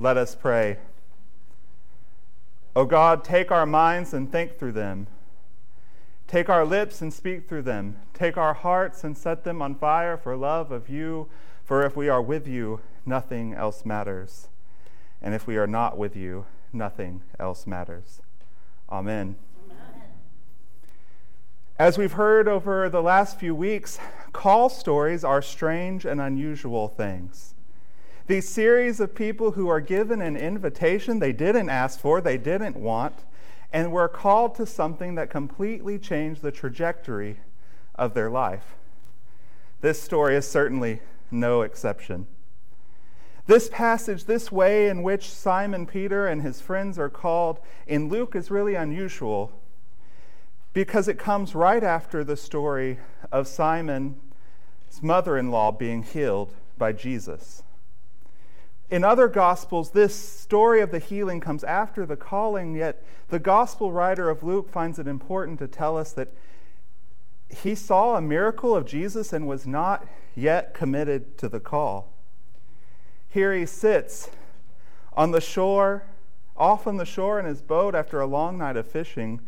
Let us pray. O God, take our minds and think through them. Take our lips and speak through them. Take our hearts and set them on fire for love of you. For if we are with you, nothing else matters. And if we are not with you, nothing else matters. Amen. Amen. As we've heard over the last few weeks, call stories are strange and unusual things. These series of people who are given an invitation they didn't ask for, they didn't want, and were called to something that completely changed the trajectory of their life. This story is certainly no exception. This passage, this way in which Simon Peter and his friends are called in Luke is really unusual because it comes right after the story of Simon's mother in law being healed by Jesus. In other Gospels, this story of the healing comes after the calling, yet the Gospel writer of Luke finds it important to tell us that he saw a miracle of Jesus and was not yet committed to the call. Here he sits on the shore, off on the shore in his boat after a long night of fishing.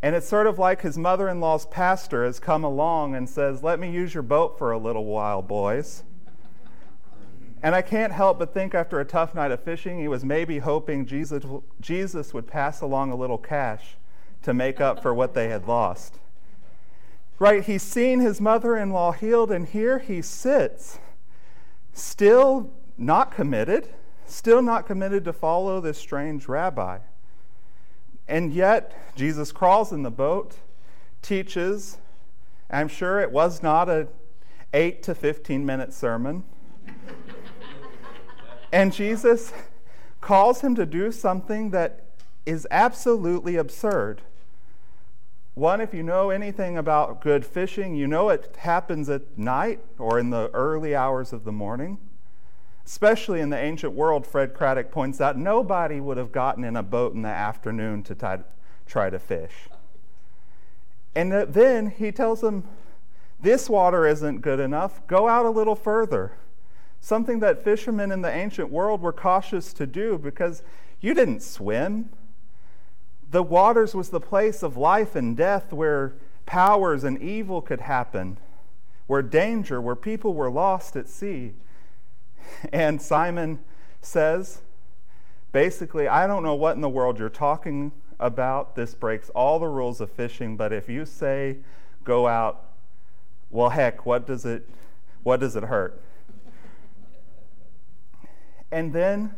And it's sort of like his mother in law's pastor has come along and says, Let me use your boat for a little while, boys. And I can't help but think after a tough night of fishing, he was maybe hoping Jesus, Jesus would pass along a little cash to make up for what they had lost. Right? He's seen his mother in law healed, and here he sits, still not committed, still not committed to follow this strange rabbi. And yet, Jesus crawls in the boat, teaches. I'm sure it was not a 8 to 15 minute sermon. And Jesus calls him to do something that is absolutely absurd. One, if you know anything about good fishing, you know it happens at night or in the early hours of the morning. Especially in the ancient world, Fred Craddock points out, nobody would have gotten in a boat in the afternoon to try to fish. And uh, then he tells them, This water isn't good enough. Go out a little further something that fishermen in the ancient world were cautious to do because you didn't swim. The waters was the place of life and death where powers and evil could happen, where danger, where people were lost at sea. And Simon says, basically, I don't know what in the world you're talking about. This breaks all the rules of fishing, but if you say go out, well heck, what does it what does it hurt? And then,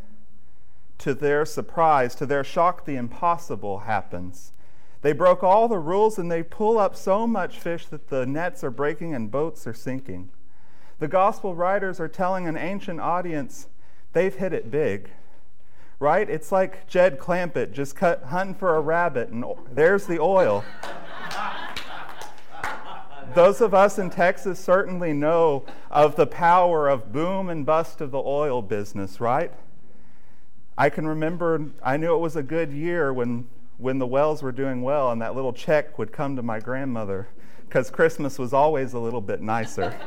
to their surprise, to their shock, the impossible happens. They broke all the rules and they pull up so much fish that the nets are breaking and boats are sinking. The gospel writers are telling an ancient audience they've hit it big. Right? It's like Jed Clampett just cut hunting for a rabbit and there's the oil. Those of us in Texas certainly know of the power of boom and bust of the oil business, right? I can remember, I knew it was a good year when, when the wells were doing well and that little check would come to my grandmother because Christmas was always a little bit nicer.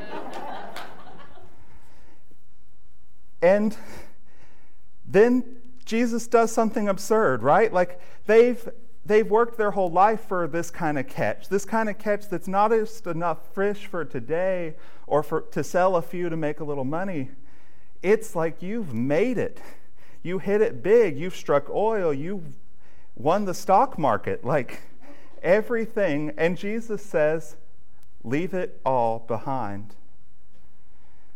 and then Jesus does something absurd, right? Like they've they've worked their whole life for this kind of catch, this kind of catch that's not just enough fish for today or for, to sell a few to make a little money. It's like you've made it. You hit it big. You've struck oil. You've won the stock market. Like everything. And Jesus says, leave it all behind.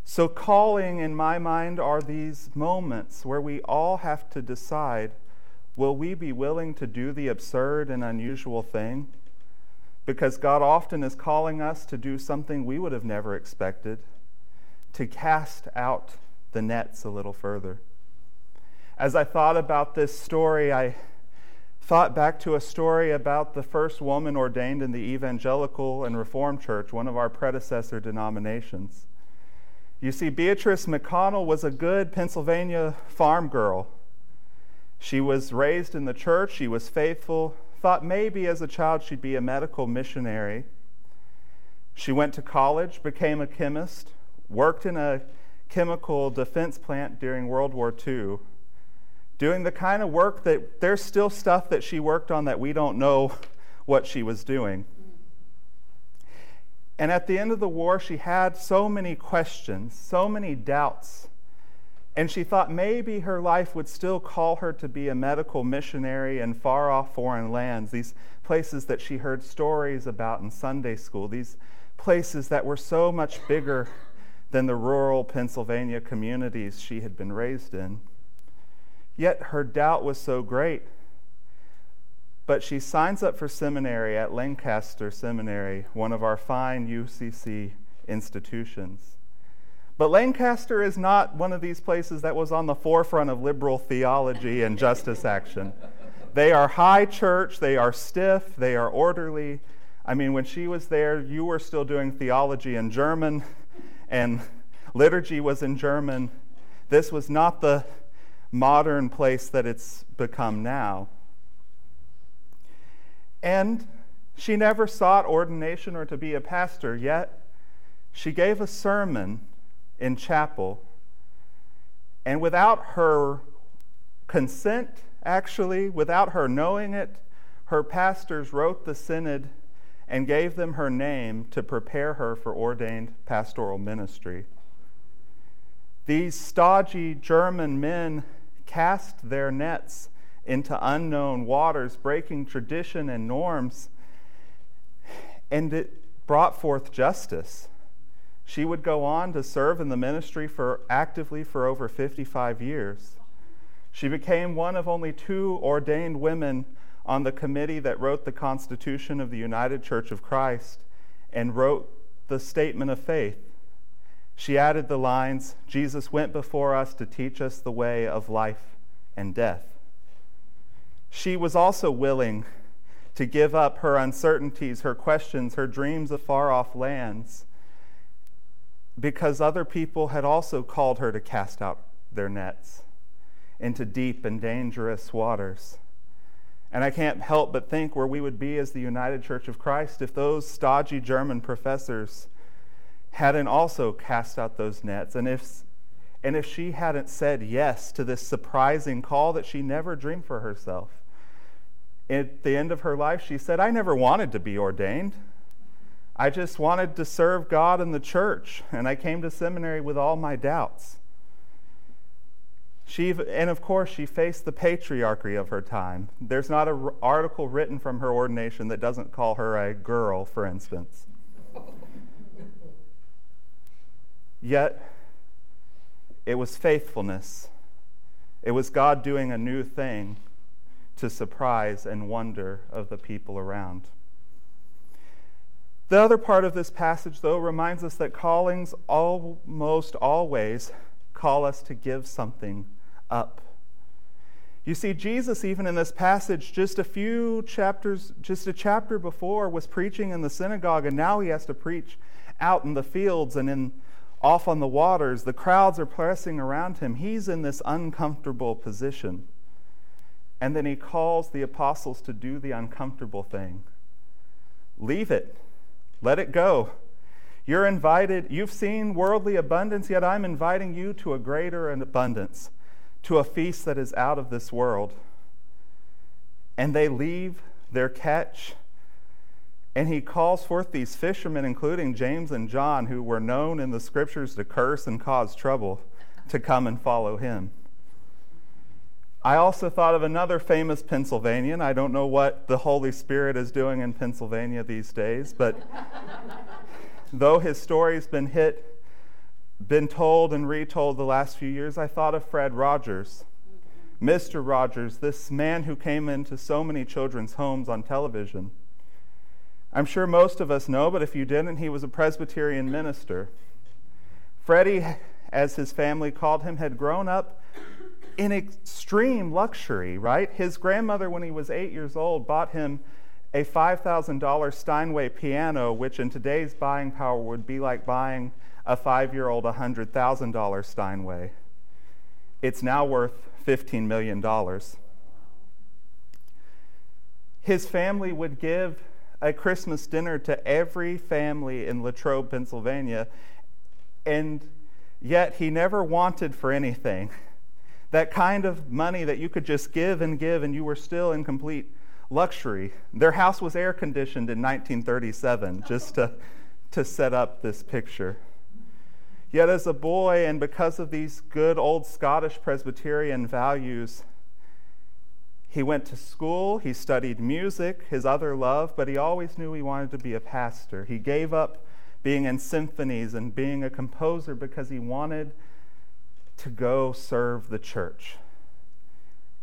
So, calling in my mind are these moments where we all have to decide will we be willing to do the absurd and unusual thing? Because God often is calling us to do something we would have never expected, to cast out the nets a little further. As I thought about this story, I thought back to a story about the first woman ordained in the Evangelical and Reformed Church, one of our predecessor denominations. You see, Beatrice McConnell was a good Pennsylvania farm girl she was raised in the church, she was faithful, thought maybe as a child she'd be a medical missionary. She went to college, became a chemist, worked in a chemical defense plant during World War II, doing the kind of work that there's still stuff that she worked on that we don't know what she was doing. And at the end of the war, she had so many questions, so many doubts. And she thought maybe her life would still call her to be a medical missionary in far off foreign lands, these places that she heard stories about in Sunday school, these places that were so much bigger than the rural Pennsylvania communities she had been raised in. Yet her doubt was so great. But she signs up for seminary at Lancaster Seminary, one of our fine UCC institutions. But Lancaster is not one of these places that was on the forefront of liberal theology and justice action. They are high church, they are stiff, they are orderly. I mean, when she was there, you were still doing theology in German, and liturgy was in German. This was not the modern place that it's become now. And she never sought ordination or to be a pastor, yet she gave a sermon in chapel. And without her consent, actually, without her knowing it, her pastors wrote the synod and gave them her name to prepare her for ordained pastoral ministry. These stodgy German men cast their nets into unknown waters, breaking tradition and norms, and it brought forth justice. She would go on to serve in the ministry for actively for over 55 years. She became one of only two ordained women on the committee that wrote the Constitution of the United Church of Christ and wrote the statement of faith. She added the lines Jesus went before us to teach us the way of life and death. She was also willing to give up her uncertainties, her questions, her dreams of far off lands, because other people had also called her to cast out their nets into deep and dangerous waters. And I can't help but think where we would be as the United Church of Christ if those stodgy German professors hadn't also cast out those nets, and if, and if she hadn't said yes to this surprising call that she never dreamed for herself. At the end of her life, she said, I never wanted to be ordained. I just wanted to serve God and the church, and I came to seminary with all my doubts. She, and of course, she faced the patriarchy of her time. There's not an article written from her ordination that doesn't call her a girl, for instance. Yet, it was faithfulness. It was God doing a new thing to surprise and wonder of the people around. The other part of this passage, though, reminds us that callings almost always call us to give something up. You see, Jesus, even in this passage, just a few chapters, just a chapter before, was preaching in the synagogue, and now he has to preach out in the fields and in off on the waters, the crowds are pressing around him. He's in this uncomfortable position. And then he calls the apostles to do the uncomfortable thing leave it, let it go. You're invited, you've seen worldly abundance, yet I'm inviting you to a greater abundance, to a feast that is out of this world. And they leave their catch and he calls forth these fishermen, including James and John, who were known in the scriptures to curse and cause trouble, to come and follow him. I also thought of another famous Pennsylvanian. I don't know what the Holy Spirit is doing in Pennsylvania these days, but though his story's been hit, been told and retold the last few years, I thought of Fred Rogers. Mr. Rogers, this man who came into so many children's homes on television. I'm sure most of us know, but if you didn't, he was a Presbyterian minister. Freddie, as his family called him, had grown up in extreme luxury, right? His grandmother, when he was eight years old, bought him a $5,000 Steinway piano, which in today's buying power would be like buying a five year old $100,000 Steinway. It's now worth $15 million. His family would give a Christmas dinner to every family in Latrobe, Pennsylvania, and yet he never wanted for anything. that kind of money that you could just give and give and you were still in complete luxury. Their house was air conditioned in 1937, just to, to set up this picture. Yet, as a boy, and because of these good old Scottish Presbyterian values, he went to school, he studied music, his other love, but he always knew he wanted to be a pastor. He gave up being in symphonies and being a composer because he wanted to go serve the church.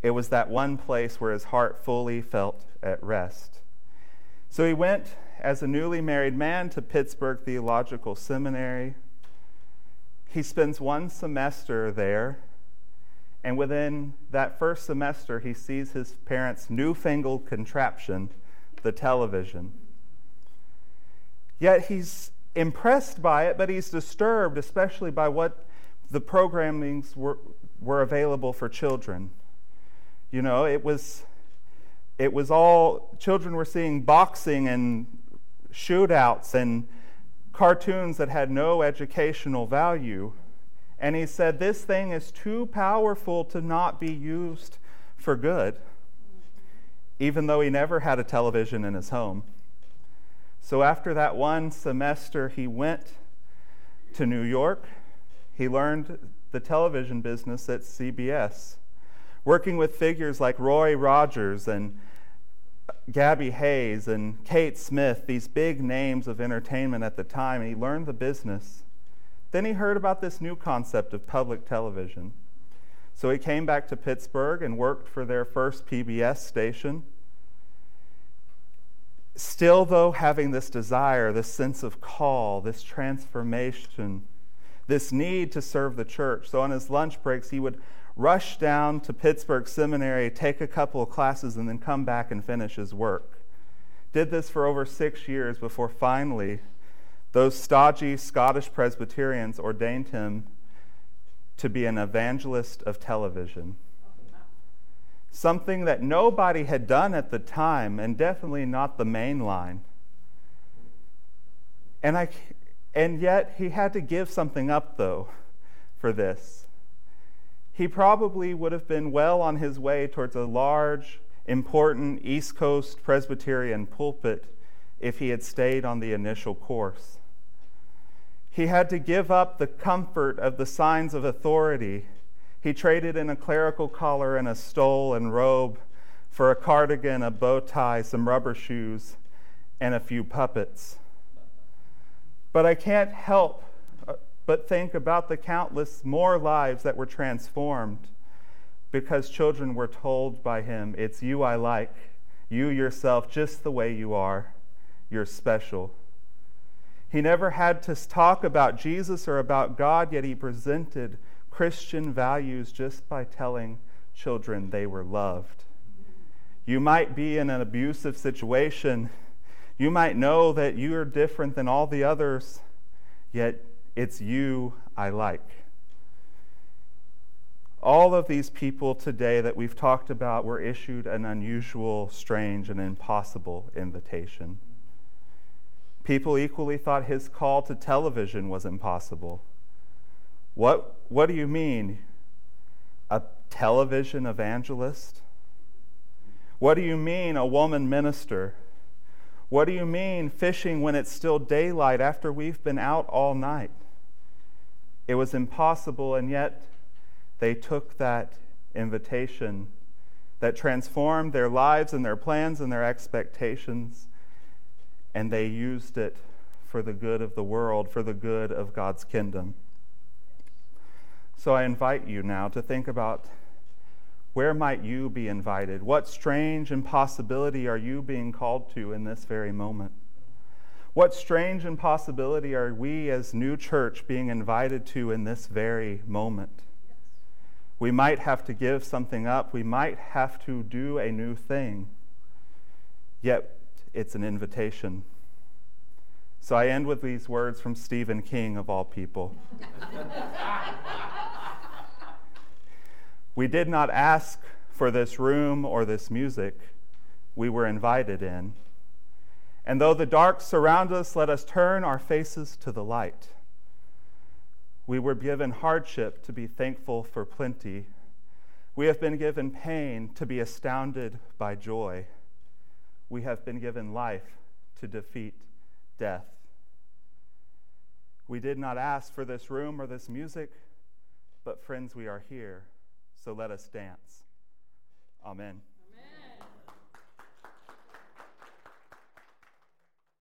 It was that one place where his heart fully felt at rest. So he went as a newly married man to Pittsburgh Theological Seminary. He spends one semester there, and within that first semester, he sees his parents' newfangled contraption, the television. Yet he's impressed by it, but he's disturbed, especially by what the programmings were, were available for children. You know, it was it was all children were seeing boxing and shootouts and cartoons that had no educational value. And he said, This thing is too powerful to not be used for good, even though he never had a television in his home. So after that one semester, he went to New York. He learned the television business at CBS, working with figures like Roy Rogers and Gabby Hayes and Kate Smith, these big names of entertainment at the time, and he learned the business. Then he heard about this new concept of public television. So he came back to Pittsburgh and worked for their first PBS station. Still, though, having this desire, this sense of call, this transformation, this need to serve the church. So on his lunch breaks, he would rush down to Pittsburgh Seminary, take a couple of classes, and then come back and finish his work. Did this for over six years before finally those stodgy Scottish Presbyterians ordained him to be an evangelist of television something that nobody had done at the time, and definitely not the main line. And, I, and yet, he had to give something up, though, for this. He probably would have been well on his way towards a large, important East Coast Presbyterian pulpit if he had stayed on the initial course. He had to give up the comfort of the signs of authority he traded in a clerical collar and a stole and robe for a cardigan, a bow tie, some rubber shoes, and a few puppets. But I can't help uh, but think about the countless more lives that were transformed because children were told by him, It's you I like, you yourself, just the way you are. You're special. He never had to talk about Jesus or about God, yet he presented Christian values just by telling children they were loved. You might be in an abusive situation. You might know that you are different than all the others, yet it's you I like. All of these people today that we've talked about were issued an unusual, strange, and impossible invitation. People equally thought his call to television was impossible. What, what do you mean? A television evangelist? What do you mean, a woman minister? What do you mean, fishing when it's still daylight after we've been out all night? It was impossible, and yet they took that invitation that transformed their lives and their plans and their expectations, and they used it for the good of the world, for the good of God's kingdom. So I invite you now to think about where might you be invited? What strange impossibility are you being called to in this very moment? What strange impossibility are we as new church being invited to in this very moment? We might have to give something up. We might have to do a new thing. Yet it's an invitation. So I end with these words from Stephen King, of all people. We did not ask for this room or this music. We were invited in. And though the dark surround us, let us turn our faces to the light. We were given hardship to be thankful for plenty. We have been given pain to be astounded by joy. We have been given life to defeat death. We did not ask for this room or this music, but friends, we are here, so let us dance. Amen.